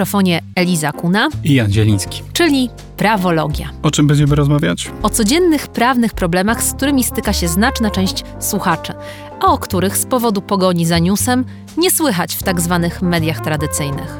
mikrofonie Eliza Kuna i Jan Zieliński, czyli prawologia. O czym będziemy rozmawiać? O codziennych prawnych problemach, z którymi styka się znaczna część słuchaczy, a o których z powodu pogoni za newsem nie słychać w tak zwanych mediach tradycyjnych.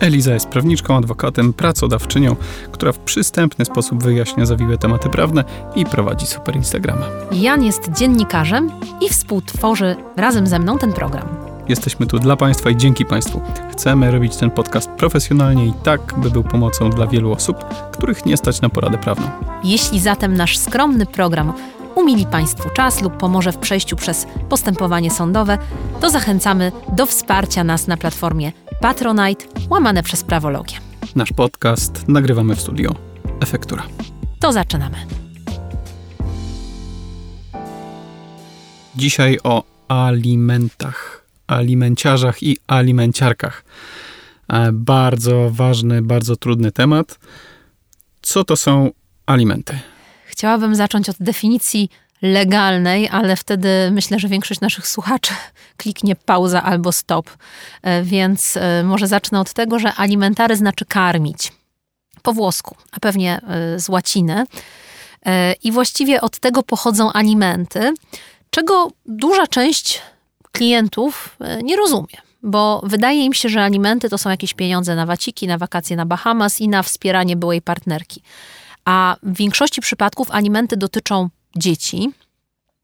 Eliza jest prawniczką, adwokatem, pracodawczynią, która w przystępny sposób wyjaśnia zawiłe tematy prawne i prowadzi super Instagrama. Jan jest dziennikarzem i współtworzy razem ze mną ten program. Jesteśmy tu dla Państwa i dzięki Państwu. Chcemy robić ten podcast profesjonalnie i tak, by był pomocą dla wielu osób, których nie stać na poradę prawną. Jeśli zatem nasz skromny program umili Państwu czas lub pomoże w przejściu przez postępowanie sądowe, to zachęcamy do wsparcia nas na platformie Patronite łamane przez prawologię. Nasz podcast nagrywamy w studio Efektura. To zaczynamy. Dzisiaj o alimentach alimenciarzach i alimenciarkach. E, bardzo ważny, bardzo trudny temat. Co to są alimenty? Chciałabym zacząć od definicji legalnej, ale wtedy myślę, że większość naszych słuchaczy kliknie pauza albo stop. E, więc e, może zacznę od tego, że alimentary znaczy karmić. Po włosku, a pewnie z łaciny. I właściwie od tego pochodzą alimenty, czego duża część klientów e, nie rozumie. Bo wydaje im się, że alimenty to są jakieś pieniądze na waciki, na wakacje na Bahamas i na wspieranie byłej partnerki. A w większości przypadków alimenty dotyczą dzieci.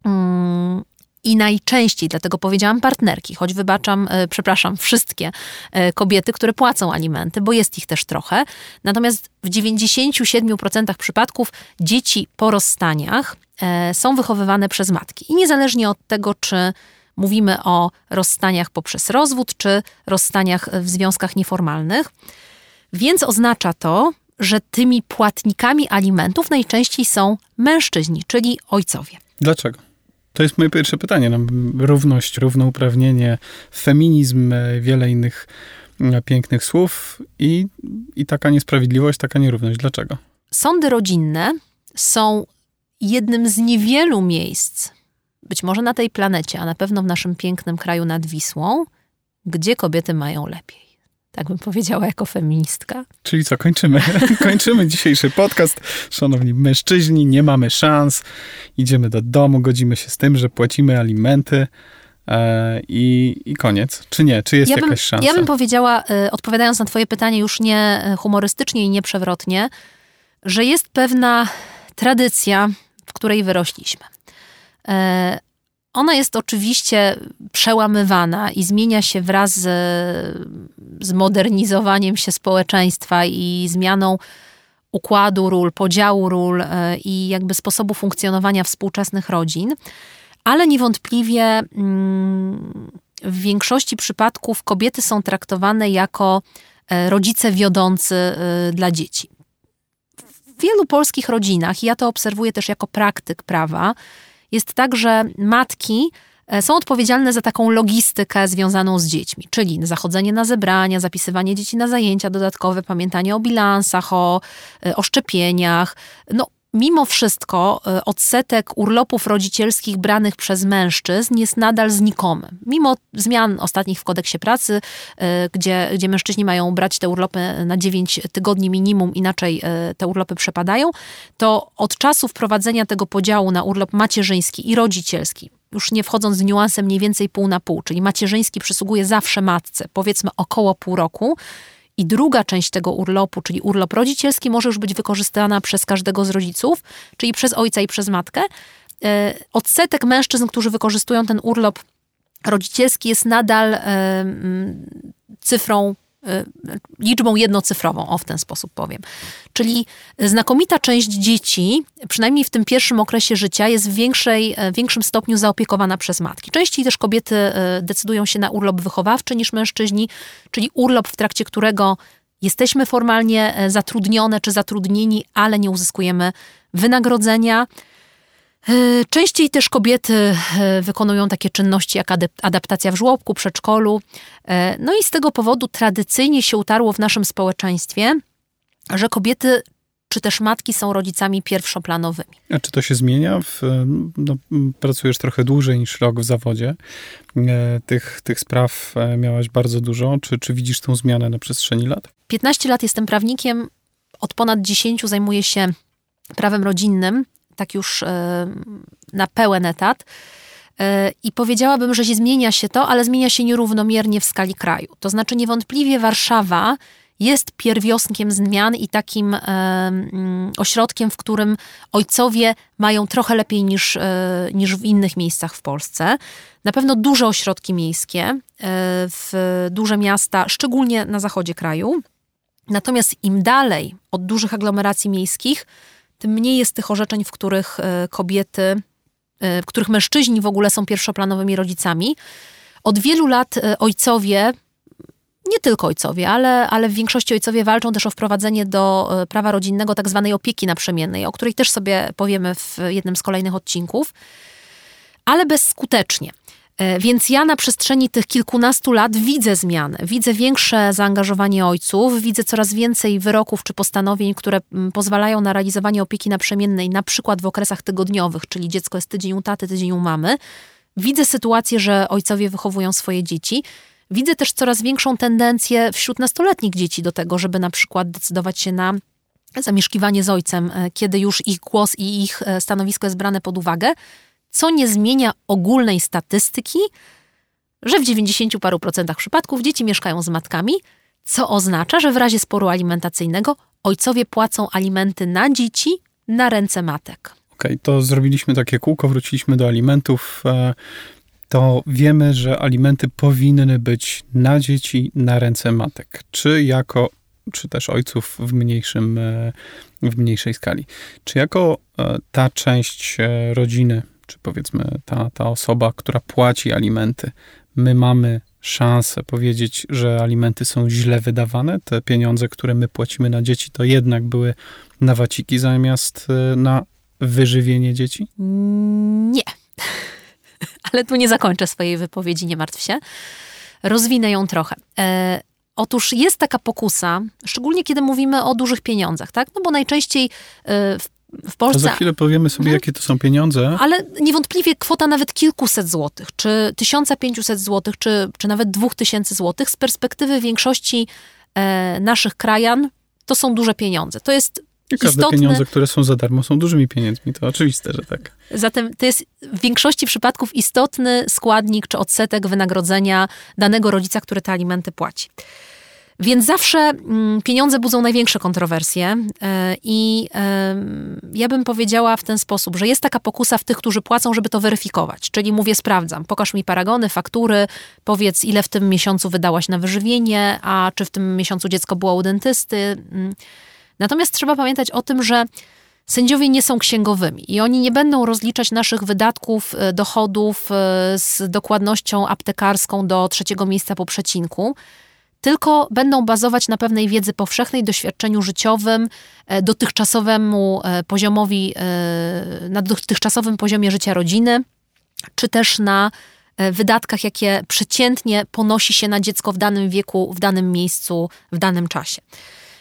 Mm, i najczęściej, dlatego powiedziałam partnerki, choć wybaczam, e, przepraszam, wszystkie e, kobiety, które płacą alimenty, bo jest ich też trochę. Natomiast w 97% przypadków dzieci po rozstaniach są wychowywane przez matki. I niezależnie od tego, czy Mówimy o rozstaniach poprzez rozwód czy rozstaniach w związkach nieformalnych. Więc oznacza to, że tymi płatnikami alimentów najczęściej są mężczyźni, czyli ojcowie. Dlaczego? To jest moje pierwsze pytanie. No, równość, równouprawnienie, feminizm, e, wiele innych pięknych słów i, i taka niesprawiedliwość, taka nierówność. Dlaczego? Sądy rodzinne są jednym z niewielu miejsc być może na tej planecie, a na pewno w naszym pięknym kraju nad Wisłą, gdzie kobiety mają lepiej. Tak bym powiedziała jako feministka. Czyli co, kończymy. kończymy dzisiejszy podcast. Szanowni mężczyźni, nie mamy szans. Idziemy do domu, godzimy się z tym, że płacimy alimenty. E, I, I koniec. Czy nie? Czy jest ja bym, jakaś szansa? Ja bym powiedziała, e, odpowiadając na Twoje pytanie, już nie e, humorystycznie i nie przewrotnie, że jest pewna tradycja, w której wyrośliśmy. E, ona jest oczywiście przełamywana i zmienia się wraz z, z modernizowaniem się społeczeństwa i zmianą układu ról, podziału ról e, i jakby sposobu funkcjonowania współczesnych rodzin, ale niewątpliwie mm, w większości przypadków kobiety są traktowane jako e, rodzice wiodący dla dzieci. W wielu polskich rodzinach, ja to obserwuję też jako praktyk prawa, jest tak, że matki e, są odpowiedzialne za taką logistykę związaną z dziećmi, czyli zachodzenie na zebrania, zapisywanie dzieci na zajęcia dodatkowe, pamiętanie o bilansach, o, e, o szczepieniach. No, mimo wszystko e, odsetek urlopów rodzicielskich branych przez mężczyzn jest nadal znikomy. Mimo zmian ostatnich w kodeksie pracy, gdzie, gdzie mężczyźni mają brać te urlopy na 9 tygodni minimum, inaczej te urlopy przepadają, to od czasu wprowadzenia tego podziału na urlop macierzyński i rodzicielski, już nie wchodząc w niuanse mniej więcej pół na pół, czyli macierzyński przysługuje zawsze matce, powiedzmy około pół roku, i druga część tego urlopu, czyli urlop rodzicielski, może już być wykorzystana przez każdego z rodziców, czyli przez ojca i przez matkę. E, odsetek mężczyzn, którzy wykorzystują ten urlop rodzicielski, jest nadal e, cyfrą liczbą jednocyfrową, o w ten sposób powiem. Czyli znakomita część dzieci, przynajmniej w tym pierwszym okresie życia, jest w większej, w większym stopniu zaopiekowana przez matki. Częściej też kobiety y, decydują się na urlop wychowawczy niż mężczyźni, czyli urlop, w trakcie którego jesteśmy formalnie y, zatrudnione czy zatrudnieni, ale nie uzyskujemy wynagrodzenia. E, częściej też kobiety e, wykonują takie czynności jak adaptacja w żłobku, przedszkolu. E, no i z tego powodu tradycyjnie się utarło w naszym społeczeństwie, że kobiety czy też matki są rodzicami pierwszoplanowymi. A czy to się zmienia? W, no, pracujesz trochę dłużej niż rok w zawodzie. Tych, tych spraw miałaś bardzo dużo. Czy, czy widzisz tą zmianę na przestrzeni lat? 15 lat jestem prawnikiem, od ponad 10 zajmuję się prawem rodzinnym, tak już na pełen etat. I powiedziałabym, że zmienia się to, ale zmienia się nierównomiernie w skali kraju. To znaczy, niewątpliwie Warszawa jest pierwiosnkiem zmian i takim e, mm, ośrodkiem, w którym ojcowie mają trochę lepiej niż, e, niż w innych miejscach w Polsce. Na pewno duże ośrodki miejskie, e, w duże miasta, szczególnie na zachodzie kraju. Natomiast im dalej od dużych aglomeracji miejskich, tym mniej jest tych orzeczeń, w których e, kobiety, e, w których mężczyźni w ogóle są pierwszoplanowymi rodzicami. Od wielu lat e, ojcowie nie tylko ojcowie, ale, ale w większości ojcowie walczą też o wprowadzenie do prawa rodzinnego tak zwanej opieki naprzemiennej, o której też sobie powiemy w jednym z kolejnych odcinków, ale bezskutecznie. E, więc ja na przestrzeni tych kilkunastu lat widzę zmiany, widzę większe zaangażowanie ojców, widzę coraz więcej wyroków czy postanowień, które pozwalają na realizowanie opieki naprzemiennej, na przykład w okresach tygodniowych, czyli dziecko jest tydzień u taty, tydzień u mamy. Widzę sytuację, że ojcowie wychowują swoje dzieci. Widzę też coraz większą tendencję wśród nastoletnich dzieci do tego, żeby na przykład decydować się na zamieszkiwanie z ojcem, e, kiedy już ich głos i ich e, stanowisko jest brane pod uwagę, co nie zmienia ogólnej statystyki, że w 90 paru procentach przypadków dzieci mieszkają z matkami, co oznacza, że w razie sporu alimentacyjnego ojcowie płacą alimenty na dzieci na ręce matek. Okej, okay, to zrobiliśmy takie kółko, wróciliśmy do alimentów. E, to wiemy, że alimenty powinny być na dzieci, na ręce matek, czy jako, czy też ojców w mniejszym, e, w mniejszej skali. Czy jako e, ta część rodziny, czy powiedzmy ta, ta osoba, która płaci alimenty, my mamy szansę powiedzieć, że alimenty są źle wydawane, te pieniądze, które my płacimy na dzieci, to jednak były na waciki zamiast na wyżywienie dzieci? Nie ale tu nie zakończę swojej wypowiedzi, nie martw się. Rozwinę ją trochę. E, otóż jest taka pokusa, szczególnie kiedy mówimy o dużych pieniądzach, tak? No bo najczęściej e, w w Polsce. To za chwilę powiemy sobie, hmm. jakie to są pieniądze. Ale niewątpliwie kwota nawet kilkuset złotych, czy 1500 złotych, czy, czy nawet 2000 złotych z perspektywy większości e, naszych krajan to są duże pieniądze. To jest każde istotne... pieniądze, które są za darmo, są dużymi pieniędzmi. To oczywiste, że tak. Zatem to jest w większości przypadków istotny składnik czy odsetek wynagrodzenia danego rodzica, który te alimenty płaci. Więc zawsze mm, pieniądze budzą największe kontrowersje e, i ja bym powiedziała w ten sposób, że jest taka pokusa w tych, którzy płacą, żeby to weryfikować. Czyli mówię, sprawdzam, pokaż mi paragony, faktury, powiedz ile w tym miesiącu wydałaś na wyżywienie, a czy w tym miesiącu dziecko było u dentysty. Mm. Natomiast trzeba pamiętać o tym, że sędziowie nie są księgowymi i oni nie będą rozliczać naszych wydatków, e, dochodów e, z dokładnością aptekarską do trzeciego miejsca po przecinku tylko będą bazować na pewnej wiedzy powszechnej, doświadczeniu życiowym, e, dotychczasowemu poziomowi, na dotychczasowym poziomie życia rodziny, czy też na wydatkach, jakie przeciętnie ponosi się na dziecko w danym wieku, w danym miejscu, w danym czasie.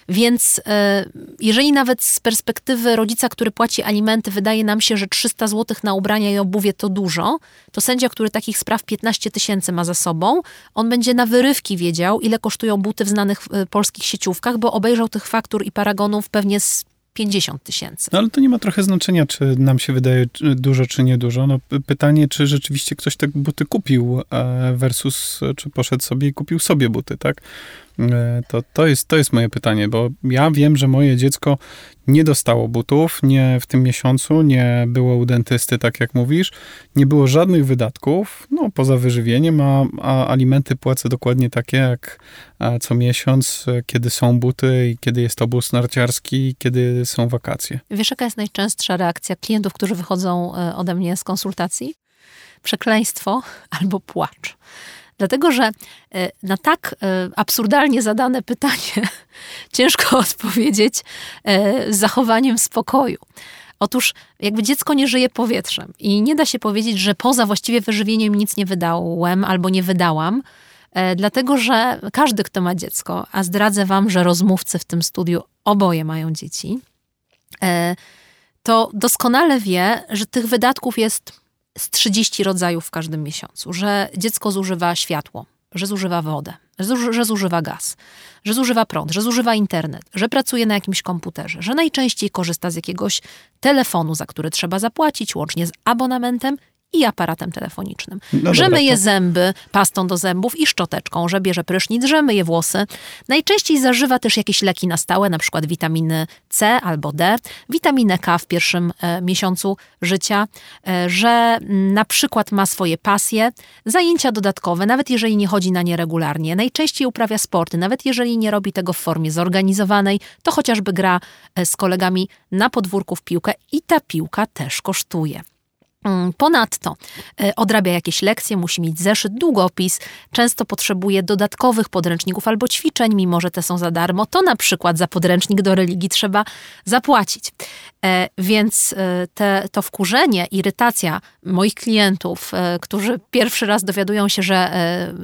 Więc e, jeżeli nawet z perspektywy rodzica, który płaci alimenty, wydaje nam się, że 300 zł na ubrania i obuwie to dużo, to sędzia, który takich spraw 15 tysięcy ma za sobą, on będzie na wyrywki wiedział, ile kosztują buty w znanych e, polskich sieciówkach, bo obejrzał tych faktur i paragonów pewnie z 50 tysięcy. No ale to nie ma trochę znaczenia, czy nam się wydaje dużo, czy nie dużo. No, pytanie, czy rzeczywiście ktoś te buty kupił e, versus czy poszedł sobie i kupił sobie buty, tak? E, to, to, jest, to jest moje pytanie, bo ja wiem, że moje dziecko nie dostało butów, nie w tym miesiącu, nie było u dentysty, tak jak mówisz, nie było żadnych wydatków, no poza wyżywieniem, a, a alimenty płacę dokładnie takie jak co miesiąc, kiedy są buty i kiedy jest obóz narciarski i kiedy są wakacje. Wiesz, jaka jest najczęstsza reakcja klientów, którzy wychodzą e, ode mnie z konsultacji? Przekleństwo albo płacz. Dlatego, że e, na tak e, absurdalnie zadane pytanie ciężko odpowiedzieć e, z zachowaniem spokoju. Otóż jakby dziecko nie żyje powietrzem i nie da się powiedzieć, że poza właściwie wyżywieniem nic nie wydałem albo nie wydałam, dlatego że każdy, kto ma dziecko, a zdradzę wam, że rozmówcy w tym studiu oboje mają dzieci, to doskonale wie, że tych wydatków jest z 30 rodzajów w każdym miesiącu, że dziecko zużywa światło, że zużywa wodę, że zużywa gaz, że zużywa prąd, że zużywa internet, że pracuje na jakimś komputerze, że najczęściej korzysta z jakiegoś telefonu, za który trzeba zapłacić, łącznie z abonamentem i aparatem telefonicznym. No że dobra, myje to... zęby pastą do zębów i szczoteczką, że bierze prysznic, że myje włosy. Najczęściej zażywa też jakieś leki na stałe, na przykład witaminy C albo D, witaminę K w pierwszym e, miesiącu życia, e, że m, na przykład ma swoje pasje, zajęcia dodatkowe, nawet jeżeli nie chodzi na nie regularnie. Najczęściej uprawia sporty, nawet jeżeli nie robi tego w formie zorganizowanej, to chociażby gra e, z kolegami na podwórku w piłkę i ta piłka też kosztuje. Mm, ponadto e, odrabia jakieś lekcje, musi mieć zeszyt, długopis, często potrzebuje dodatkowych podręczników albo ćwiczeń, mimo że te są za darmo. To na przykład za podręcznik do religii trzeba zapłacić. E, więc e, te, to wkurzenie, irytacja moich klientów, którzy pierwszy raz dowiadują się, że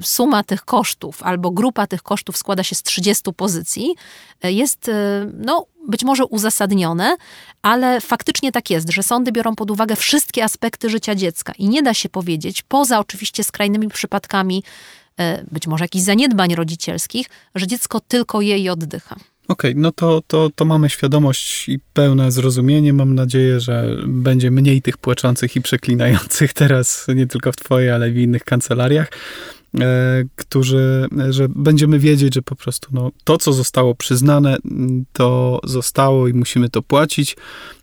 suma tych kosztów albo grupa tych kosztów składa się z 30 pozycji, jest no, być może uzasadnione, ale faktycznie tak jest, że sądy biorą pod uwagę wszystkie aspekty życia dziecka i nie da się powiedzieć, poza oczywiście skrajnymi przypadkami, e, być może jakichś zaniedbań rodzicielskich, że dziecko tylko je i oddycha. Okej, okay, no to, to, to mamy świadomość i pełne zrozumienie. Mam nadzieję, że będzie mniej tych płaczących i przeklinających teraz, nie tylko w Twojej, ale i w innych kancelariach. E, którzy, że będziemy wiedzieć, że po prostu no, to, co zostało przyznane, to zostało i musimy to płacić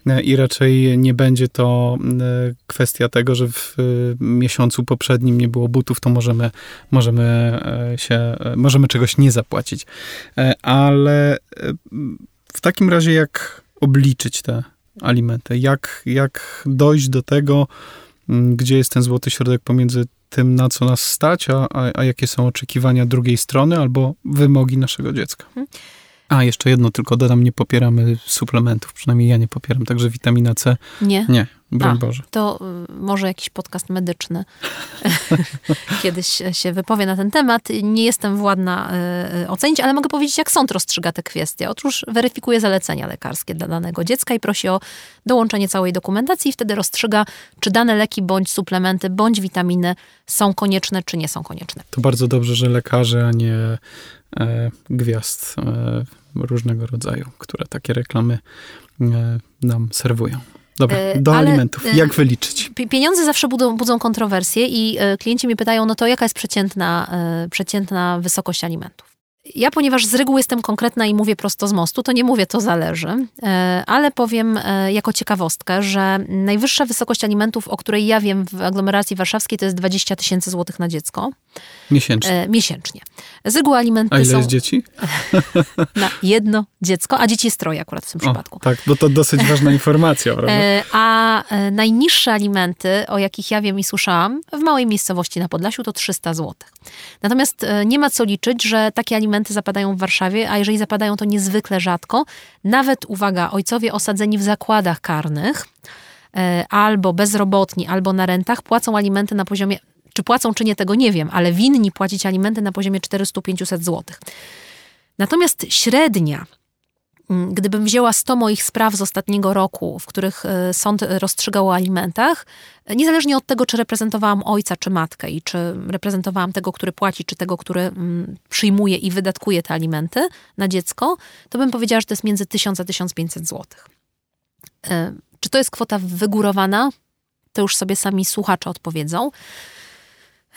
e, i raczej nie będzie to e, kwestia tego, że w miesiącu poprzednim nie było butów, to możemy, możemy się, możemy czegoś nie zapłacić. Ale w takim razie jak obliczyć te alimenty? Jak, jak dojść do tego, gdzie jest ten złoty środek pomiędzy tym, na co nas stać, a, a, jakie są oczekiwania drugiej strony albo wymogi naszego dziecka. Mhm. A, jeszcze jedno tylko dodam, nie popieramy suplementów, przynajmniej ja nie popieram, także witamina C. Nie? Nie, broń A, Boże. To y, może jakiś podcast medyczny kiedyś się wypowie na ten temat. Nie jestem władna y, y, ocenić, ale mogę powiedzieć, jak sąd rozstrzyga te kwestie. Otóż weryfikuje zalecenia lekarskie dla danego dziecka i prosi o dołączenie całej dokumentacji i wtedy rozstrzyga, czy dane leki, bądź suplementy, bądź witaminy są konieczne, czy nie są konieczne. To bardzo dobrze, że lekarze, a nie gwiazd e, różnego rodzaju, które takie reklamy e, nam serwują. Dobra, e, do Ale, alimentów. E, Jak wyliczyć? Pieniądze zawsze budzą, budzą kontrowersje i e, klienci mi pytają, no to jaka jest przeciętna, przeciętna wysokość alimentów? Ja, ponieważ z reguły jestem konkretna i mówię prosto z mostu, to nie mówię, to zależy, ale powiem jako ciekawostkę, że najwyższa wysokość alimentów, o której ja wiem w aglomeracji warszawskiej, to jest 20 tysięcy złotych na dziecko. Miesięcznie. E, miesięcznie. Z reguły alimenty A ile są... jest dzieci? na jedno dziecko, a dzieci jest troje akurat w tym o, przypadku. Tak, bo to dosyć ważna informacja, prawda? E, a e, najniższe alimenty, o jakich ja wiem i słyszałam, w małej miejscowości na Podlasiu to 300 zł. Natomiast e, nie ma co liczyć, że takie alimenty zapadają w Warszawie, a jeżeli zapadają, to niezwykle rzadko. Nawet, uwaga, ojcowie osadzeni w zakładach karnych, e, albo bezrobotni, albo na rentach, płacą alimenty na poziomie czy płacą, czy nie, tego nie wiem, ale winni płacić alimenty na poziomie 400-500 zł. Natomiast średnia Gdybym wzięła 100 moich spraw z ostatniego roku, w których e, sąd rozstrzygał o alimentach, niezależnie od tego, czy reprezentowałam ojca czy matkę i czy reprezentowałam tego, który płaci, czy tego, który mm, przyjmuje i wydatkuje te alimenty na dziecko, to bym powiedziała, że to jest między 1000 a 1500 zł. E, czy to jest kwota wygórowana? To już sobie sami słuchacze odpowiedzą.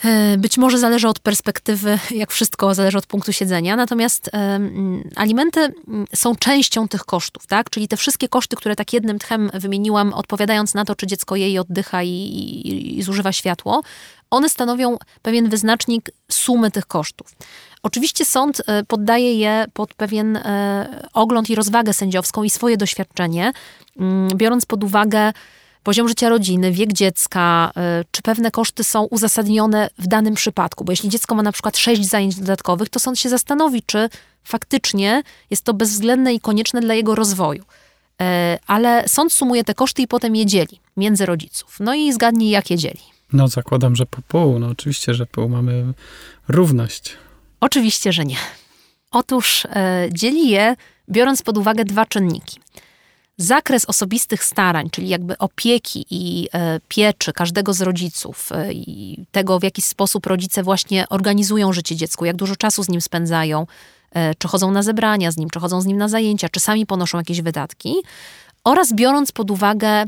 E, być może zależy od perspektywy, jak wszystko zależy od punktu siedzenia, natomiast alimenty mm, są częścią tych kosztów, tak? Czyli te wszystkie koszty, które tak jednym tchem wymieniłam, odpowiadając na to, czy dziecko je i oddycha i, i, i zużywa światło, one stanowią pewien wyznacznik sumy tych kosztów. Oczywiście sąd e, poddaje je pod pewien e, ogląd i rozwagę sędziowską i swoje doświadczenie, mm, biorąc pod uwagę poziom życia rodziny, wiek dziecka, y, czy pewne koszty są uzasadnione w danym przypadku. Bo jeśli dziecko ma na przykład sześć zajęć dodatkowych, to sąd się zastanowi, czy faktycznie jest to bezwzględne i konieczne dla jego rozwoju. Y, ale sąd sumuje te koszty i potem je dzieli między rodziców. No i zgadnij, jak je dzieli. No, zakładam, że po pół. No, oczywiście, że pół. Mamy równość. Oczywiście, że nie. Otóż e, dzieli je biorąc pod uwagę dwa czynniki. Zakres osobistych starań, czyli jakby opieki i e, pieczy każdego z rodziców e, i tego, w jaki sposób rodzice właśnie organizują życie dziecku, jak dużo czasu z nim spędzają, e, czy chodzą na zebrania z nim, czy chodzą z nim na zajęcia, czy sami ponoszą jakieś wydatki, oraz biorąc pod uwagę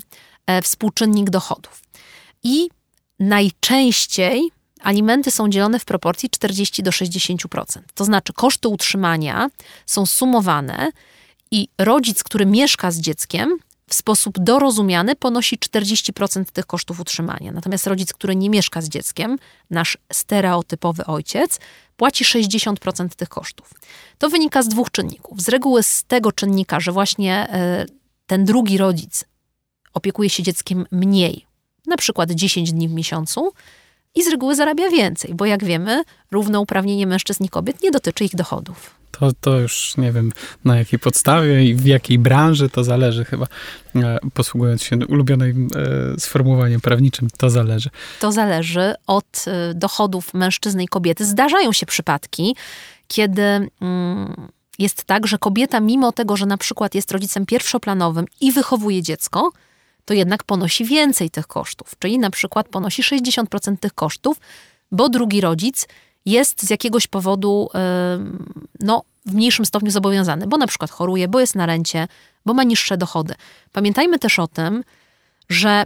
współczynnik dochodów. I najczęściej alimenty są dzielone w proporcji 40 do 60%. To znaczy koszty utrzymania są sumowane i rodzic, który mieszka z dzieckiem, w sposób dorozumiany ponosi 40% tych kosztów utrzymania. Natomiast rodzic, który nie mieszka z dzieckiem, nasz stereotypowy ojciec, płaci 60% tych kosztów. To wynika z dwóch czynników. Z reguły z tego czynnika, że właśnie e, ten drugi rodzic opiekuje się dzieckiem mniej, na przykład 10 dni w miesiącu, i z reguły zarabia więcej, bo jak wiemy, równouprawnienie mężczyzn i kobiet nie dotyczy ich dochodów. To, to już nie wiem na jakiej podstawie i w jakiej branży to zależy chyba. E, posługując się ulubionym e, sformułowaniem prawniczym, to zależy. To zależy od e, dochodów mężczyzny i kobiety. Zdarzają się przypadki, kiedy mm, jest tak, że kobieta, mimo tego, że na przykład jest rodzicem pierwszoplanowym i wychowuje dziecko, to jednak ponosi więcej tych kosztów, czyli na przykład ponosi 60% tych kosztów, bo drugi rodzic jest z jakiegoś powodu no, w mniejszym stopniu zobowiązany, bo na przykład choruje, bo jest na rencie, bo ma niższe dochody. Pamiętajmy też o tym, że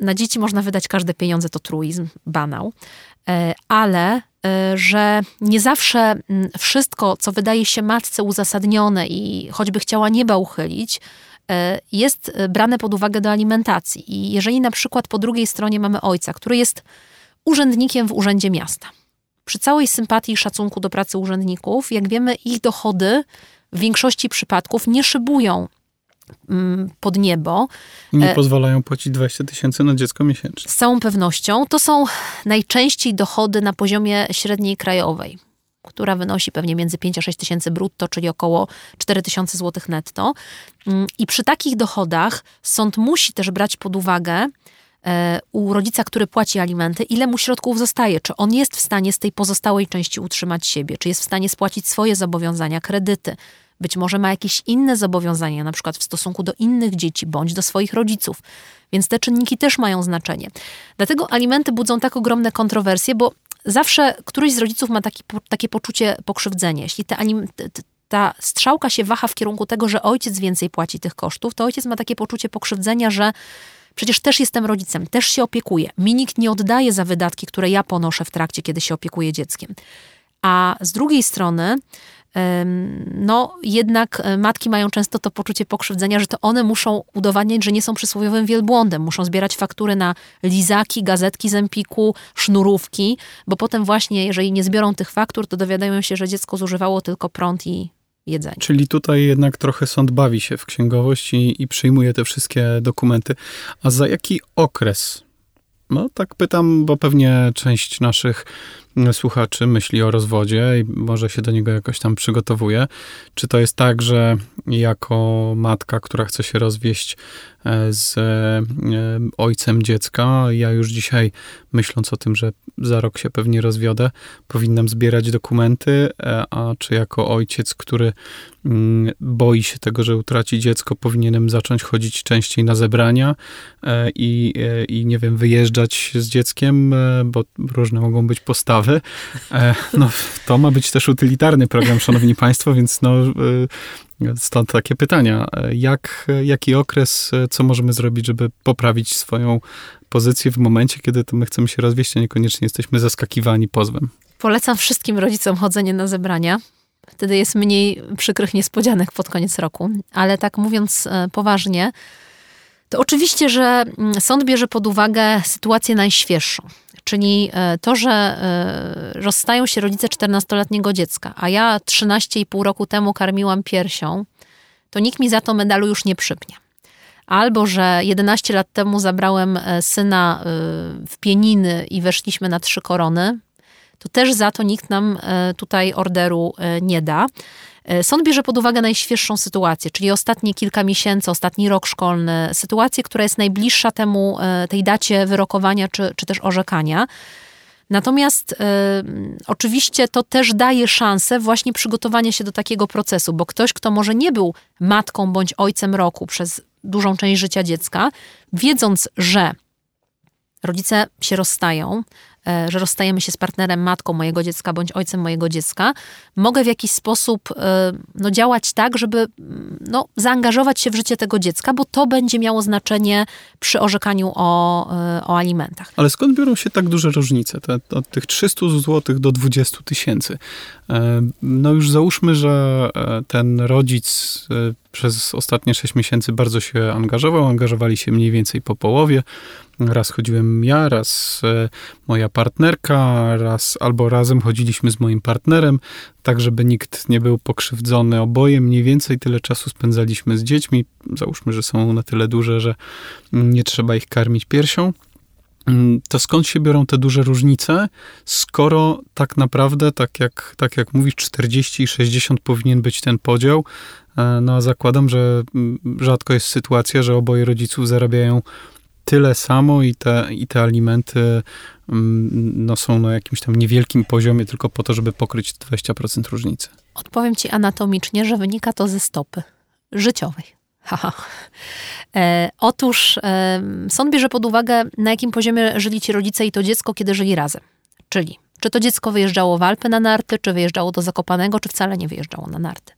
na dzieci można wydać każde pieniądze, to truizm, banał, e, ale e, że nie zawsze wszystko, co wydaje się matce uzasadnione i choćby chciała nieba uchylić, jest brane pod uwagę do alimentacji. I jeżeli na przykład po drugiej stronie mamy ojca, który jest urzędnikiem w urzędzie miasta, przy całej sympatii i szacunku do pracy urzędników, jak wiemy, ich dochody w większości przypadków nie szybują mm, pod niebo. Nie e, pozwalają płacić 20 tysięcy na dziecko miesięcznie. Z całą pewnością. To są najczęściej dochody na poziomie średniej krajowej, która wynosi pewnie między 5 a 6 tysięcy brutto, czyli około 4 tysiące złotych netto. Mm, I przy takich dochodach sąd musi też brać pod uwagę, E, u rodzica, który płaci alimenty, ile mu środków zostaje, czy on jest w stanie z tej pozostałej części utrzymać siebie, czy jest w stanie spłacić swoje zobowiązania, kredyty. Być może ma jakieś inne zobowiązania, na przykład w stosunku do innych dzieci bądź do swoich rodziców. Więc te czynniki też mają znaczenie. Dlatego alimenty budzą tak ogromne kontrowersje, bo zawsze któryś z rodziców ma taki, takie poczucie pokrzywdzenia. Jeśli te ta strzałka się waha w kierunku tego, że ojciec więcej płaci tych kosztów, to ojciec ma takie poczucie pokrzywdzenia, że Przecież też jestem rodzicem, też się opiekuję. Mi nikt nie oddaje za wydatki, które ja ponoszę w trakcie, kiedy się opiekuję dzieckiem. A z drugiej strony, no jednak e, matki mają często to poczucie pokrzywdzenia, że to one muszą udowadniać, że nie są przysłowiowym wielbłądem. Muszą zbierać faktury na lizaki, gazetki z Empiku, sznurówki, bo potem właśnie, jeżeli nie zbiorą tych faktur, to dowiadają się, że dziecko zużywało tylko prąd i jedzenie. Czyli tutaj jednak trochę sąd bawi się w księgowość i, i przyjmuje te wszystkie dokumenty. A za jaki okres? No tak pytam, bo pewnie część naszych słuchaczy myśli o rozwodzie i może się do niego jakoś tam przygotowuje. Czy to jest tak, że jako matka, która chce się rozwieść e, z e, ojcem dziecka, ja już dzisiaj, myśląc o tym, że za rok się pewnie rozwiodę, powinnam zbierać dokumenty, e, a czy jako ojciec, który mm, boi się tego, że utraci dziecko, powinienem zacząć chodzić częściej na zebrania i, i nie wiem, wyjeżdżać z dzieckiem, bo różne mogą być postawy E, no, to ma być też utylitarny program, szanowni państwo, więc no, e, stąd takie pytania. Jak, jaki okres, co możemy zrobić, żeby poprawić swoją pozycję w momencie, kiedy to my chcemy się rozwieść, a niekoniecznie jesteśmy zaskakiwani pozwem? Polecam wszystkim rodzicom chodzenie na zebrania. Wtedy jest mniej przykrych niespodzianek pod koniec roku. Ale tak mówiąc e, poważnie, to oczywiście, że mm, sąd bierze pod uwagę sytuację najświeższą. Czyli e, to, że e, rozstają się rodzice 14-letniego dziecka, a ja 13,5 roku temu karmiłam piersią, to nikt mi za to medalu już nie przypnie. Albo, że 11 lat temu zabrałem e, syna w pieniny i weszliśmy na trzy korony, to też za to nikt nam tutaj orderu nie da. E, sąd bierze pod uwagę najświeższą sytuację, czyli ostatnie kilka miesięcy, ostatni rok szkolny, sytuację, która jest najbliższa temu, e, tej dacie wyrokowania czy, czy też orzekania. Natomiast y, oczywiście to też daje szansę właśnie przygotowania się do takiego procesu, bo ktoś, kto może nie był matką bądź ojcem roku przez dużą część życia dziecka, wiedząc, że rodzice się rozstają, że rozstajemy się z partnerem, matką mojego dziecka bądź ojcem mojego dziecka, mogę w jakiś sposób e, no, działać tak, żeby no, zaangażować się w życie tego dziecka, bo to będzie miało znaczenie przy orzekaniu o, e, o alimentach. Ale skąd biorą się tak duże różnice? Te, od tych 300 zł do 20 tysięcy. No już załóżmy, że ten rodzic przez ostatnie 6 miesięcy bardzo się angażował. Angażowali się mniej więcej po połowie. Raz chodziłem ja, raz e, moja partnerka, raz albo razem chodziliśmy z moim partnerem, tak żeby nikt nie był pokrzywdzony. Oboje mniej więcej tyle czasu spędzaliśmy z dziećmi. Załóżmy, że są na tyle duże, że nie trzeba ich karmić piersią. Mm, to skąd się biorą te duże różnice, skoro tak naprawdę, tak jak, tak jak mówisz, 40 i 60 powinien być ten podział, e, no a zakładam, że mm, rzadko jest sytuacja, że oboje rodziców zarabiają tyle samo i te, i te alimenty mm, no, są na jakimś tam niewielkim poziomie tylko po to, żeby pokryć 20% różnicy. Odpowiem ci anatomicznie, że wynika to ze stopy życiowej. Haha. E, otóż e, sąd bierze pod uwagę, na jakim poziomie żyli ci rodzice i to dziecko, kiedy żyli razem. Czyli, czy to dziecko wyjeżdżało w Alpy na narty, czy wyjeżdżało do Zakopanego, czy wcale nie wyjeżdżało na narty.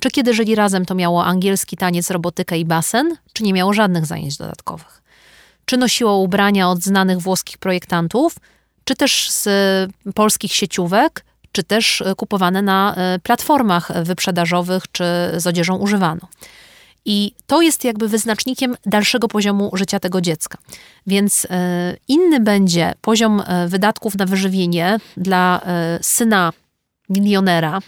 Czy kiedy żyli razem, to miało angielski taniec, robotykę i basen, czy nie miało żadnych zajęć dodatkowych czy nosiło ubrania od znanych włoskich projektantów, czy też z polskich sieciówek, czy też kupowane na e, platformach wyprzedażowych, czy z odzieżą używaną. I to jest jakby wyznacznikiem dalszego poziomu życia tego dziecka. Więc e, inny będzie poziom e, wydatków na wyżywienie dla syna milionera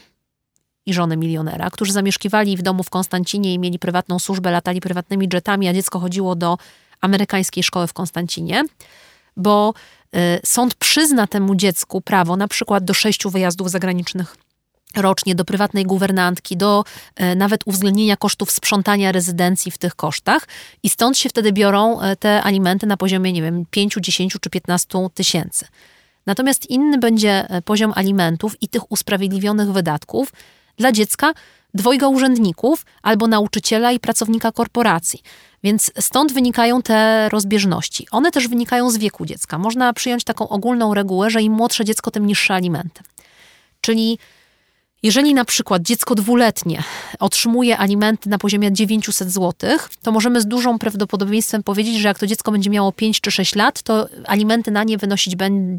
i żony milionera, którzy zamieszkiwali w domu w Konstancinie i mieli prywatną służbę, latali prywatnymi jetami, a dziecko chodziło do amerykańskiej szkoły w Konstancinie, bo sąd przyzna temu dziecku prawo na przykład do sześciu wyjazdów zagranicznych rocznie do prywatnej guwernantki, do y, nawet uwzględnienia kosztów sprzątania rezydencji w tych kosztach i stąd się wtedy biorą y, te alimenty na poziomie, nie wiem, 5, 10 czy 15 tysięcy. Natomiast inny będzie poziom alimentów i tych usprawiedliwionych wydatków dla dziecka dwojga urzędników albo nauczyciela i pracownika korporacji. Więc stąd wynikają te rozbieżności. One też wynikają z wieku dziecka. Można przyjąć taką ogólną regułę, że im młodsze dziecko, tym niższe alimenty. Czyli jeżeli na przykład dziecko dwuletnie otrzymuje alimenty na poziomie 900 zł, to możemy z dużą prawdopodobieństwem powiedzieć, że jak to dziecko będzie miało 5 czy 6 lat, to alimenty na nie wynosić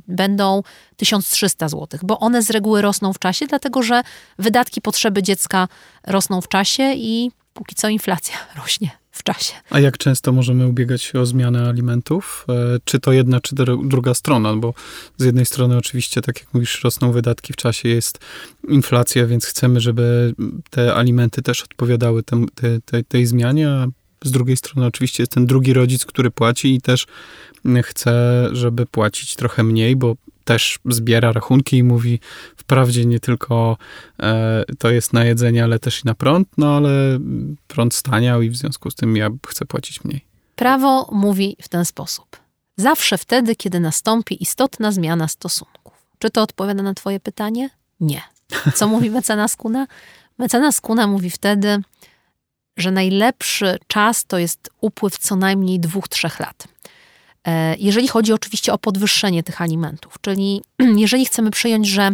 będą 1300 zł, bo one z reguły rosną w czasie, dlatego że wydatki, potrzeby dziecka rosną w czasie i póki co inflacja rośnie w czasie. A jak często możemy ubiegać się o zmianę alimentów? E, czy to jedna, czy druga strona? Bo z jednej strony oczywiście, tak jak mówisz, rosną wydatki w czasie, jest inflacja, więc chcemy, żeby te alimenty też odpowiadały tej zmianie, a z drugiej strony oczywiście jest ten drugi rodzic, który płaci i też chce, żeby płacić trochę mniej, bo też zbiera rachunki i mówi wprawdzie nie tylko e, to jest na jedzenie, ale też i na prąd, no ale prąd staniał i w związku z tym ja chcę płacić mniej. Prawo mówi w ten sposób. Zawsze wtedy, kiedy nastąpi istotna zmiana stosunków. Czy to odpowiada na twoje pytanie? Nie. Co mówi mecenas Kuna? Mecenas Kuna mówi wtedy, że najlepszy czas to jest upływ co najmniej dwóch, trzech lat. E, jeżeli chodzi oczywiście o podwyższenie tych alimentów, czyli jeżeli chcemy przyjąć, że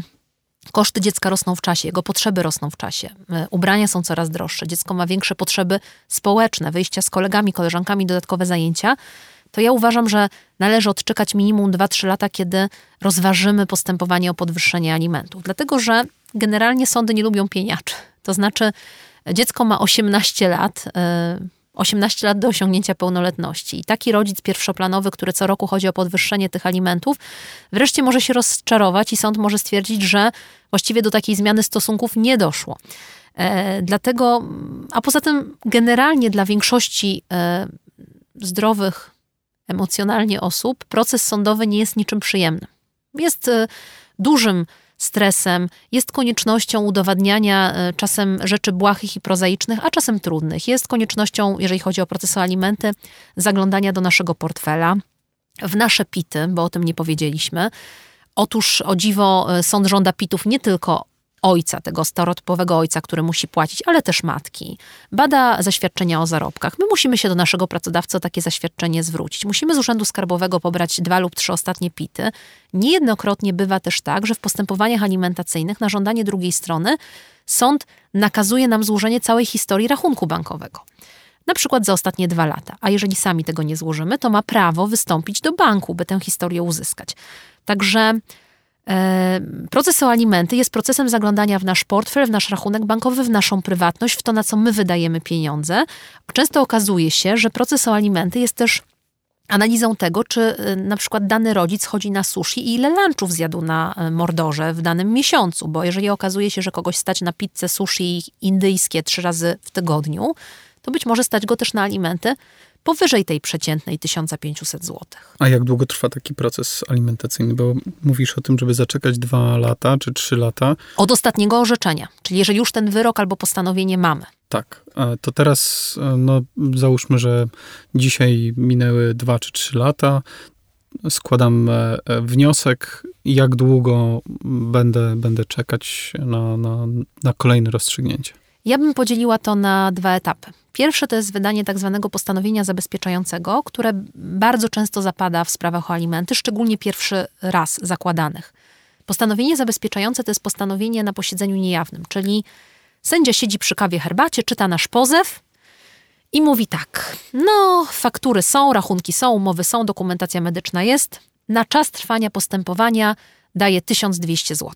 koszty dziecka rosną w czasie, jego potrzeby rosną w czasie, e, ubrania są coraz droższe, dziecko ma większe potrzeby społeczne, wyjścia z kolegami, koleżankami, dodatkowe zajęcia, to ja uważam, że należy odczekać minimum 2-3 lata, kiedy rozważymy postępowanie o podwyższenie alimentów. Dlatego, że generalnie sądy nie lubią pieniaczy. To znaczy, dziecko ma 18 lat, e, 18 lat do osiągnięcia pełnoletności. I taki rodzic pierwszoplanowy, który co roku chodzi o podwyższenie tych alimentów, wreszcie może się rozczarować i sąd może stwierdzić, że właściwie do takiej zmiany stosunków nie doszło. E, dlatego, a poza tym, generalnie dla większości e, zdrowych emocjonalnie osób, proces sądowy nie jest niczym przyjemnym. Jest e, dużym stresem, jest koniecznością udowadniania e, czasem rzeczy błahych i prozaicznych, a czasem trudnych. Jest koniecznością, jeżeli chodzi o proces alimenty, zaglądania do naszego portfela, w nasze pity, bo o tym nie powiedzieliśmy. Otóż o dziwo e, sąd żąda pitów nie tylko ojca, tego stereotypowego ojca, który musi płacić, ale też matki. Bada zaświadczenia o zarobkach. My musimy się do naszego pracodawcy o takie zaświadczenie zwrócić. Musimy z Urzędu Skarbowego pobrać dwa lub trzy ostatnie pity. Niejednokrotnie bywa też tak, że w postępowaniach alimentacyjnych na żądanie drugiej strony sąd nakazuje nam złożenie całej historii rachunku bankowego. Na przykład za ostatnie dwa lata. A jeżeli sami tego nie złożymy, to ma prawo wystąpić do banku, by tę historię uzyskać. Także proces o alimenty jest procesem zaglądania w nasz portfel, w nasz rachunek bankowy, w naszą prywatność, w to, na co my wydajemy pieniądze. Często okazuje się, że proces o alimenty jest też analizą tego, czy e, na przykład dany rodzic chodzi na sushi i ile lunchów zjadł na e, mordorze w danym miesiącu, bo jeżeli okazuje się, że kogoś stać na pizzę sushi indyjskie trzy razy w tygodniu, to być może stać go też na alimenty powyżej tej przeciętnej 1500 zł. A jak długo trwa taki proces alimentacyjny? Bo mówisz o tym, żeby zaczekać dwa lata czy trzy lata. Od ostatniego orzeczenia, czyli jeżeli już ten wyrok albo postanowienie mamy. Tak, to teraz no, załóżmy, że dzisiaj minęły dwa czy trzy lata. Składam e, e, wniosek, jak długo będę, będę czekać na, na, na kolejne rozstrzygnięcie. Ja bym podzieliła to na dwa etapy. Pierwsze to jest wydanie tak zwanego postanowienia zabezpieczającego, które bardzo często zapada w sprawach o alimenty, szczególnie pierwszy raz zakładanych. Postanowienie zabezpieczające to jest postanowienie na posiedzeniu niejawnym, czyli sędzia siedzi przy kawie herbacie, czyta nasz pozew i mówi tak: No, faktury są, rachunki są, umowy są, dokumentacja medyczna jest. Na czas trwania postępowania daje 1200 zł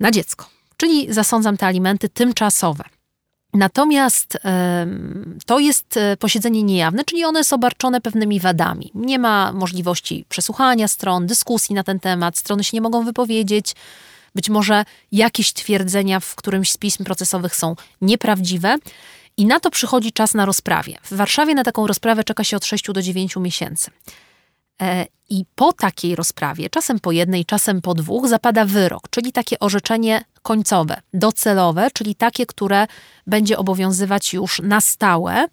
na dziecko czyli zasądzam te alimenty tymczasowe. Natomiast to jest e, posiedzenie niejawne, czyli ono jest obarczone pewnymi wadami. Nie ma możliwości przesłuchania stron, dyskusji na ten temat, strony się nie mogą wypowiedzieć. Być może jakieś twierdzenia w którymś z pism procesowych są nieprawdziwe. I na to przychodzi czas na rozprawie. W Warszawie na taką rozprawę czeka się od 6 do 9 miesięcy. E, I po takiej rozprawie, czasem po jednej, czasem po dwóch, zapada wyrok, czyli takie orzeczenie końcowe, docelowe, czyli takie, które będzie obowiązywać już na stałe.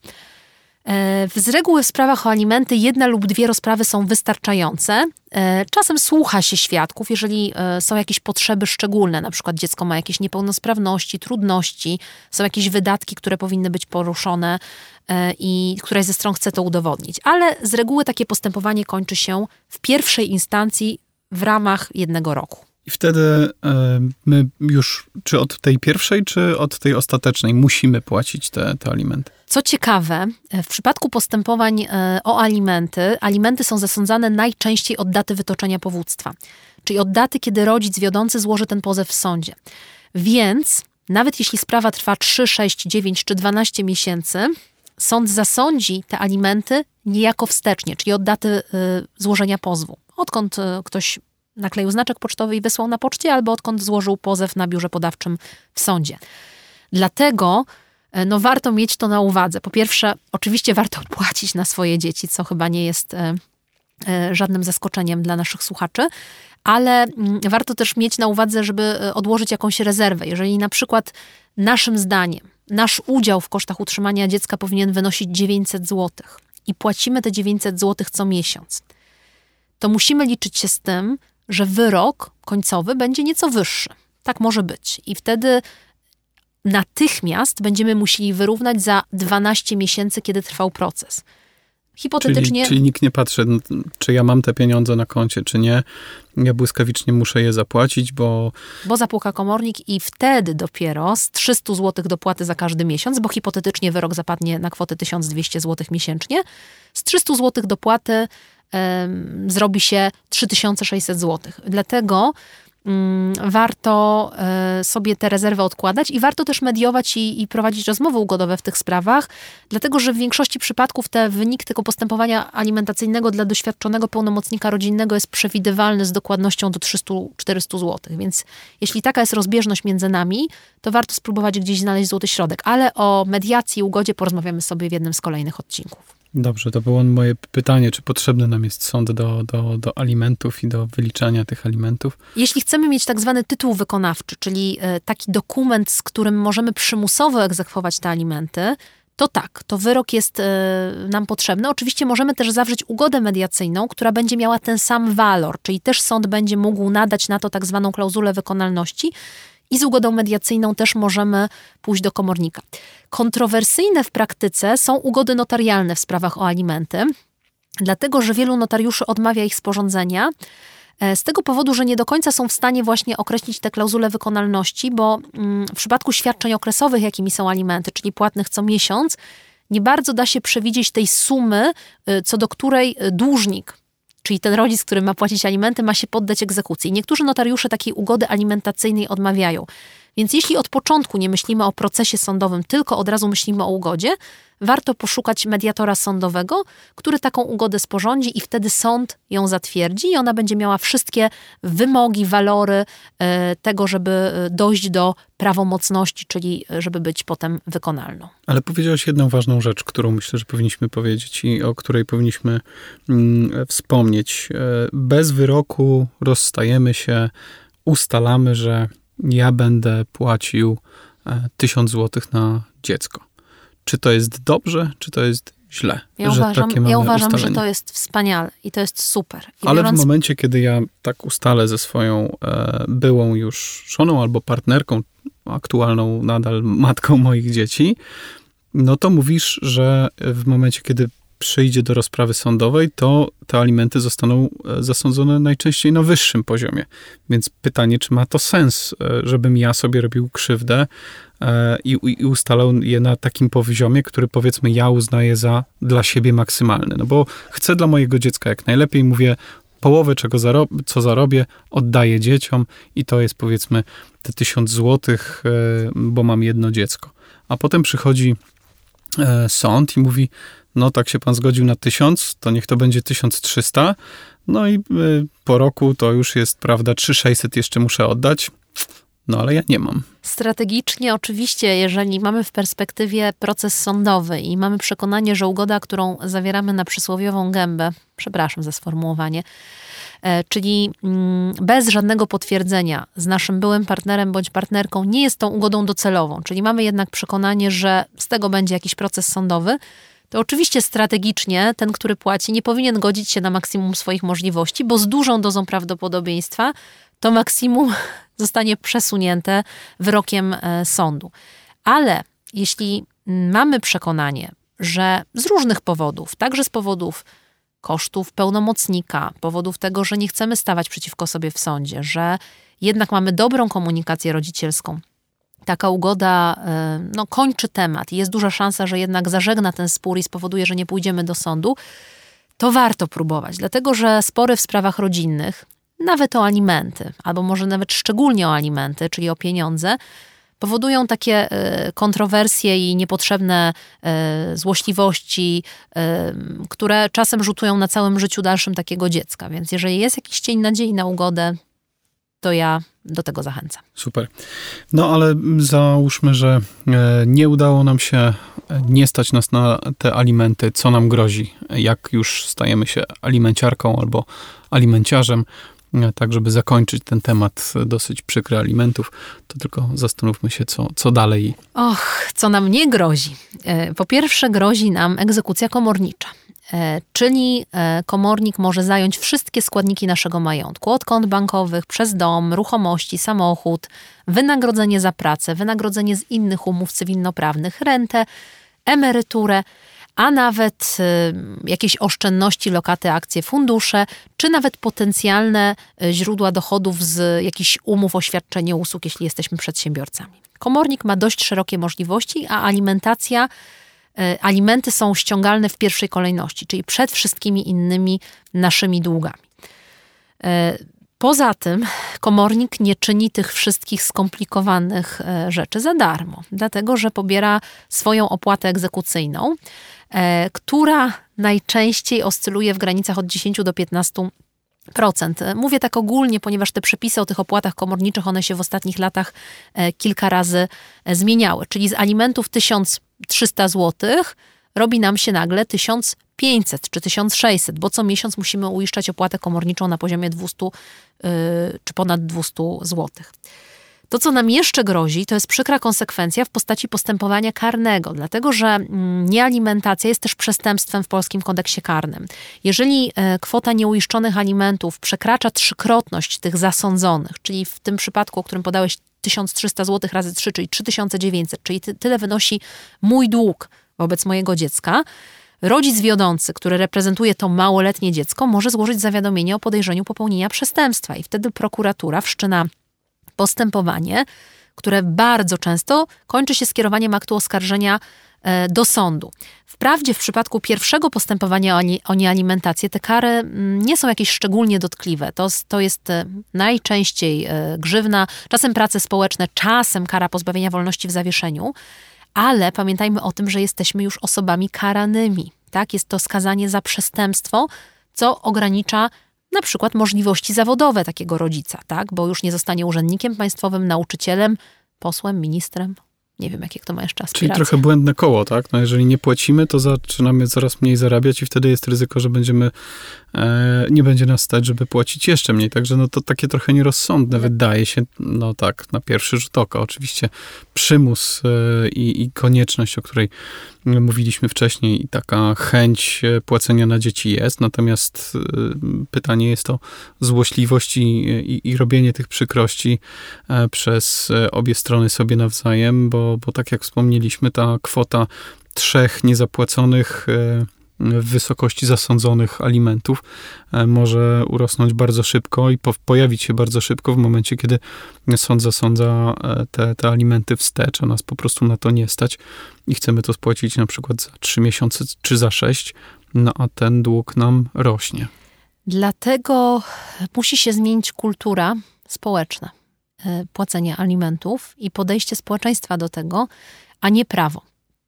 E, z reguły w sprawach o alimenty jedna lub dwie rozprawy są wystarczające. E, czasem słucha się świadków, jeżeli są jakieś potrzeby szczególne, na przykład dziecko ma jakieś niepełnosprawności, trudności, są jakieś wydatki, które powinny być poruszone E, i któraś ze stron chce to udowodnić. Ale z reguły takie postępowanie kończy się w pierwszej instancji w ramach jednego roku. I wtedy e, my już, czy od tej pierwszej, czy od tej ostatecznej, musimy płacić te, te alimenty? Co ciekawe, e, w przypadku postępowań o alimenty, alimenty są zasądzane najczęściej od daty wytoczenia powództwa, czyli od daty, kiedy rodzic wiodący złoży ten pozew w sądzie. Więc nawet jeśli sprawa trwa 3, 6, 9 czy 12 miesięcy, sąd zasądzi te alimenty niejako wstecznie, czyli od daty złożenia pozwu. Odkąd ktoś nakleił znaczek pocztowy i wysłał na poczcie, albo odkąd złożył pozew na biurze podawczym w sądzie. Dlatego y, no, warto mieć to na uwadze. Po pierwsze, oczywiście warto płacić na swoje dzieci, co chyba nie jest żadnym zaskoczeniem dla naszych słuchaczy, ale mm, warto też mieć na uwadze, żeby odłożyć jakąś rezerwę. Jeżeli na przykład naszym zdaniem nasz udział w kosztach utrzymania dziecka powinien wynosić 900 zł i płacimy te 900 zł co miesiąc, to musimy liczyć się z tym, że wyrok końcowy będzie nieco wyższy. Tak może być. I wtedy natychmiast będziemy musieli wyrównać za 12 miesięcy, kiedy trwał proces. Hipotetycznie. Czyli, czyli nikt nie patrzy, czy ja mam te pieniądze na koncie, czy nie. Ja błyskawicznie muszę je zapłacić, bo. Bo zapłuka komornik i wtedy dopiero z 300 zł dopłaty za każdy miesiąc, bo hipotetycznie wyrok zapadnie na kwotę 1200 zł miesięcznie, z 300 zł dopłaty zrobi się 3600 zł. Dlatego Mm, warto e, sobie te rezerwy odkładać i warto też mediować i, i, prowadzić rozmowy ugodowe w tych sprawach, dlatego że w większości przypadków te wynik tego postępowania alimentacyjnego dla doświadczonego pełnomocnika rodzinnego jest przewidywalny z dokładnością do 300-400 zł. Więc jeśli taka jest rozbieżność między nami, to warto spróbować gdzieś znaleźć złoty środek. Ale o mediacji i ugodzie porozmawiamy sobie w jednym z kolejnych odcinków. Dobrze, to było moje pytanie, czy potrzebny nam jest sąd do, do, do alimentów i do wyliczania tych alimentów? Jeśli chcemy mieć tak zwany tytuł wykonawczy, czyli e, taki dokument, z którym możemy przymusowo egzekwować te alimenty, to tak, to wyrok jest nam potrzebny. Oczywiście możemy też zawrzeć ugodę mediacyjną, która będzie miała ten sam walor, czyli też sąd będzie mógł nadać na to tak zwaną klauzulę wykonalności i z ugodą mediacyjną też możemy pójść do komornika. Kontrowersyjne w praktyce są ugody notarialne w sprawach o alimenty, dlatego że wielu notariuszy odmawia ich sporządzenia. E, z tego powodu, że nie do końca są w stanie właśnie określić te klauzule wykonalności, bo mm, w przypadku świadczeń okresowych, jakimi są alimenty, czyli płatnych co miesiąc, nie bardzo da się przewidzieć tej sumy, y, co do której y, dłużnik czyli ten rodzic, który ma płacić alimenty, ma się poddać egzekucji. Niektórzy notariusze takiej ugody alimentacyjnej odmawiają. Więc jeśli od początku nie myślimy o procesie sądowym, tylko od razu myślimy o ugodzie, warto poszukać mediatora sądowego, który taką ugodę sporządzi i wtedy sąd ją zatwierdzi i ona będzie miała wszystkie wymogi, walory e, tego, żeby e, dojść do prawomocności, czyli e, żeby być potem wykonalną. Ale powiedziałeś jedną ważną rzecz, którą myślę, że powinniśmy powiedzieć i o której powinniśmy mm, wspomnieć. Bez wyroku rozstajemy się, ustalamy, że ja będę płacił tysiąc złotych na dziecko czy to jest dobrze, czy to jest źle. Ja uważam, ja uważam że to jest wspaniale i to jest super. I Ale biorąc... w momencie, kiedy ja tak ustalę ze swoją e, byłą już żoną albo partnerką, aktualną nadal matką moich dzieci, no to mówisz, że w momencie, kiedy przyjdzie do rozprawy sądowej, to te alimenty zostaną e, zasądzone najczęściej na wyższym poziomie. Więc pytanie, czy ma to sens, e, żebym ja sobie robił krzywdę e, i, i ustalał je na takim poziomie, który powiedzmy ja uznaję za dla siebie maksymalny. No bo chcę dla mojego dziecka jak najlepiej, mówię, połowę czego zarob co zarobię, oddaję dzieciom i to jest powiedzmy te tysiąc złotych, bo mam jedno dziecko. A potem przychodzi sąd i mówi, no tak się pan zgodził na 1000, to niech to będzie 1300. No i y, po roku to już jest, prawda, 3600 jeszcze muszę oddać. No ale ja nie mam. Strategicznie oczywiście, jeżeli mamy w perspektywie proces sądowy i mamy przekonanie, że ugoda, którą zawieramy na przysłowiową gębę, przepraszam za sformułowanie, e, czyli mm, bez żadnego potwierdzenia z naszym byłym partnerem bądź partnerką nie jest tą ugodą docelową, czyli mamy jednak przekonanie, że z tego będzie jakiś proces sądowy, to oczywiście strategicznie ten, który płaci, nie powinien godzić się na maksimum swoich możliwości, bo z dużą dozą prawdopodobieństwa to maksimum zostanie przesunięte wyrokiem e, sądu. Ale jeśli mamy przekonanie, że z różnych powodów, także z powodów kosztów pełnomocnika, powodów tego, że nie chcemy stawać przeciwko sobie w sądzie, że jednak mamy dobrą komunikację rodzicielską, taka ugoda e, no, kończy temat jest duża szansa, że jednak zażegna ten spór i spowoduje, że nie pójdziemy do sądu, to warto próbować. Dlatego, że spory w sprawach rodzinnych, nawet o alimenty, albo może nawet szczególnie o alimenty, czyli o pieniądze, powodują takie e, kontrowersje i niepotrzebne e, złośliwości, które czasem rzutują na całym życiu dalszym takiego dziecka. Więc jeżeli jest jakiś cień nadziei na ugodę, to ja do tego zachęcam. Super. No ale załóżmy, że e, nie udało nam się, e, nie stać nas na te alimenty, co nam grozi, jak już stajemy się alimenciarką albo alimenciarzem, e, tak żeby zakończyć ten temat dosyć przykry alimentów, to tylko zastanówmy się, co, co dalej. Och, co nam nie grozi. Po pierwsze grozi nam egzekucja komornicza. E, czyli e, komornik może zająć wszystkie składniki naszego majątku, od kont bankowych, przez dom, ruchomości, samochód, wynagrodzenie za pracę, wynagrodzenie z innych umów cywilnoprawnych, rentę, emeryturę, a nawet e, jakieś oszczędności, lokaty, akcje, fundusze, czy nawet potencjalne źródła dochodów z jakichś umów o świadczenie usług, jeśli jesteśmy przedsiębiorcami. Komornik ma dość szerokie możliwości, a alimentacja E, alimenty są ściągalne w pierwszej kolejności, czyli przed wszystkimi innymi naszymi długami. Poza tym komornik nie czyni tych wszystkich skomplikowanych rzeczy za darmo, dlatego że pobiera swoją opłatę egzekucyjną, która najczęściej oscyluje w granicach od 10 do 15 Procent. Mówię tak ogólnie, ponieważ te przepisy o tych opłatach komorniczych, one się w ostatnich latach kilka razy zmieniały. Czyli z alimentów 1000 300 zł robi nam się nagle 1500 czy 1600, bo co miesiąc musimy uiszczać opłatę komorniczą na poziomie 200 yy, czy ponad 200 zł. To, co nam jeszcze grozi, to jest przykra konsekwencja w postaci postępowania karnego, dlatego że mm, niealimentacja jest też przestępstwem w polskim kodeksie karnym. Jeżeli e, kwota nieuiszczonych alimentów przekracza trzykrotność tych zasądzonych, czyli w tym przypadku, o którym podałeś 1300 zł razy 3, czyli 3900, czyli tyle wynosi mój dług wobec mojego dziecka, rodzic wiodący, który reprezentuje to małoletnie dziecko, może złożyć zawiadomienie o podejrzeniu popełnienia przestępstwa i wtedy prokuratura wszczyna postępowanie, które bardzo często kończy się skierowaniem aktu oskarżenia e, do sądu. Wprawdzie w przypadku pierwszego postępowania o niealimentację te kary mm, nie są jakieś szczególnie dotkliwe. To, to jest e, najczęściej e, grzywna, czasem prace społeczne, czasem kara pozbawienia wolności w zawieszeniu, ale pamiętajmy o tym, że jesteśmy już osobami karanymi. Tak? Jest to skazanie za przestępstwo, co ogranicza na przykład możliwości zawodowe takiego rodzica, tak? bo już nie zostanie urzędnikiem państwowym, nauczycielem, posłem, ministrem. Nie wiem, jakie to ma jeszcze aspiracje. Czyli trochę błędne koło, tak? No jeżeli nie płacimy, to zaczynamy coraz mniej zarabiać i wtedy jest ryzyko, że będziemy, nie będzie nas stać, żeby płacić jeszcze mniej. Także no to takie trochę nierozsądne wydaje się, no tak, na pierwszy rzut oka. Oczywiście przymus e, i, i konieczność, o której mówiliśmy wcześniej, i taka chęć e, płacenia na dzieci jest, natomiast e, pytanie jest o złośliwość i, i, i robienie tych przykrości e, przez obie strony sobie nawzajem, bo, bo tak jak wspomnieliśmy, ta kwota trzech niezapłaconych w wysokości zasądzonych alimentów e, może urosnąć bardzo szybko i po, pojawić się bardzo szybko w momencie, kiedy sąd zasądza e, te, te alimenty wstecz, a nas po prostu na to nie stać i chcemy to spłacić na przykład za 3 miesiące czy za 6, no a ten dług nam rośnie. Dlatego musi się zmienić kultura społeczna e, płacenia alimentów i podejście społeczeństwa do tego, a nie prawo.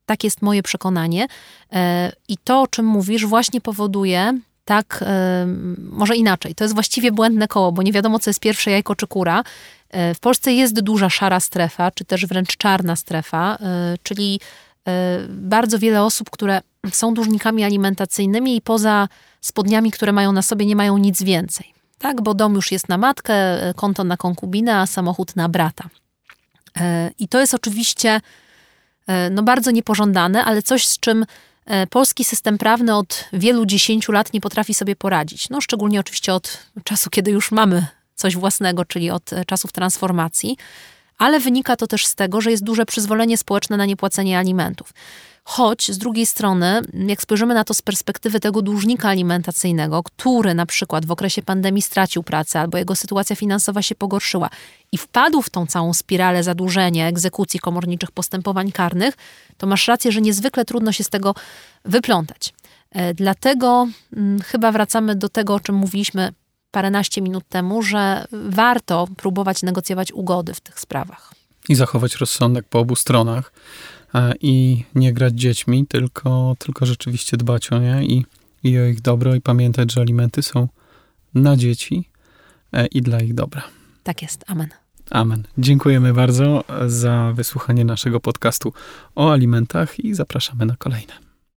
Tak jest moje przekonanie. E, I to, o czym mówisz, właśnie powoduje tak, e, może inaczej. To jest właściwie błędne koło, bo nie wiadomo, co jest pierwsze jajko czy kura. E, w Polsce jest duża szara strefa, czy też wręcz czarna strefa, czyli bardzo wiele osób, które są dłużnikami alimentacyjnymi i poza spodniami, które mają na sobie, nie mają nic więcej. Tak, bo dom już jest na matkę, konto na konkubinę, a samochód na brata. I to jest oczywiście no bardzo niepożądane, ale coś, z czym e, polski system prawny od wielu dziesięciu lat nie potrafi sobie poradzić. No, szczególnie oczywiście od czasu, kiedy już mamy coś własnego, czyli od e, czasów transformacji, ale wynika to też z tego, że jest duże przyzwolenie społeczne na niepłacenie alimentów. Choć z drugiej strony, jak spojrzymy na to z perspektywy tego dłużnika alimentacyjnego, który na przykład w okresie pandemii stracił pracę albo jego sytuacja finansowa się pogorszyła i wpadł w tą całą spiralę zadłużenia, egzekucji komorniczych, postępowań karnych, to masz rację, że niezwykle trudno się z tego wyplątać. E, dlatego hmm, chyba wracamy do tego, o czym mówiliśmy paręnaście minut temu, że warto próbować negocjować ugody w tych sprawach. I zachować rozsądek po obu stronach i nie grać dziećmi, tylko, tylko rzeczywiście dbać o nie i, i o ich dobro i pamiętać, że alimenty są na dzieci e, i dla ich dobra. Tak jest. Amen. Amen. Dziękujemy bardzo za wysłuchanie naszego podcastu o alimentach i zapraszamy na kolejne.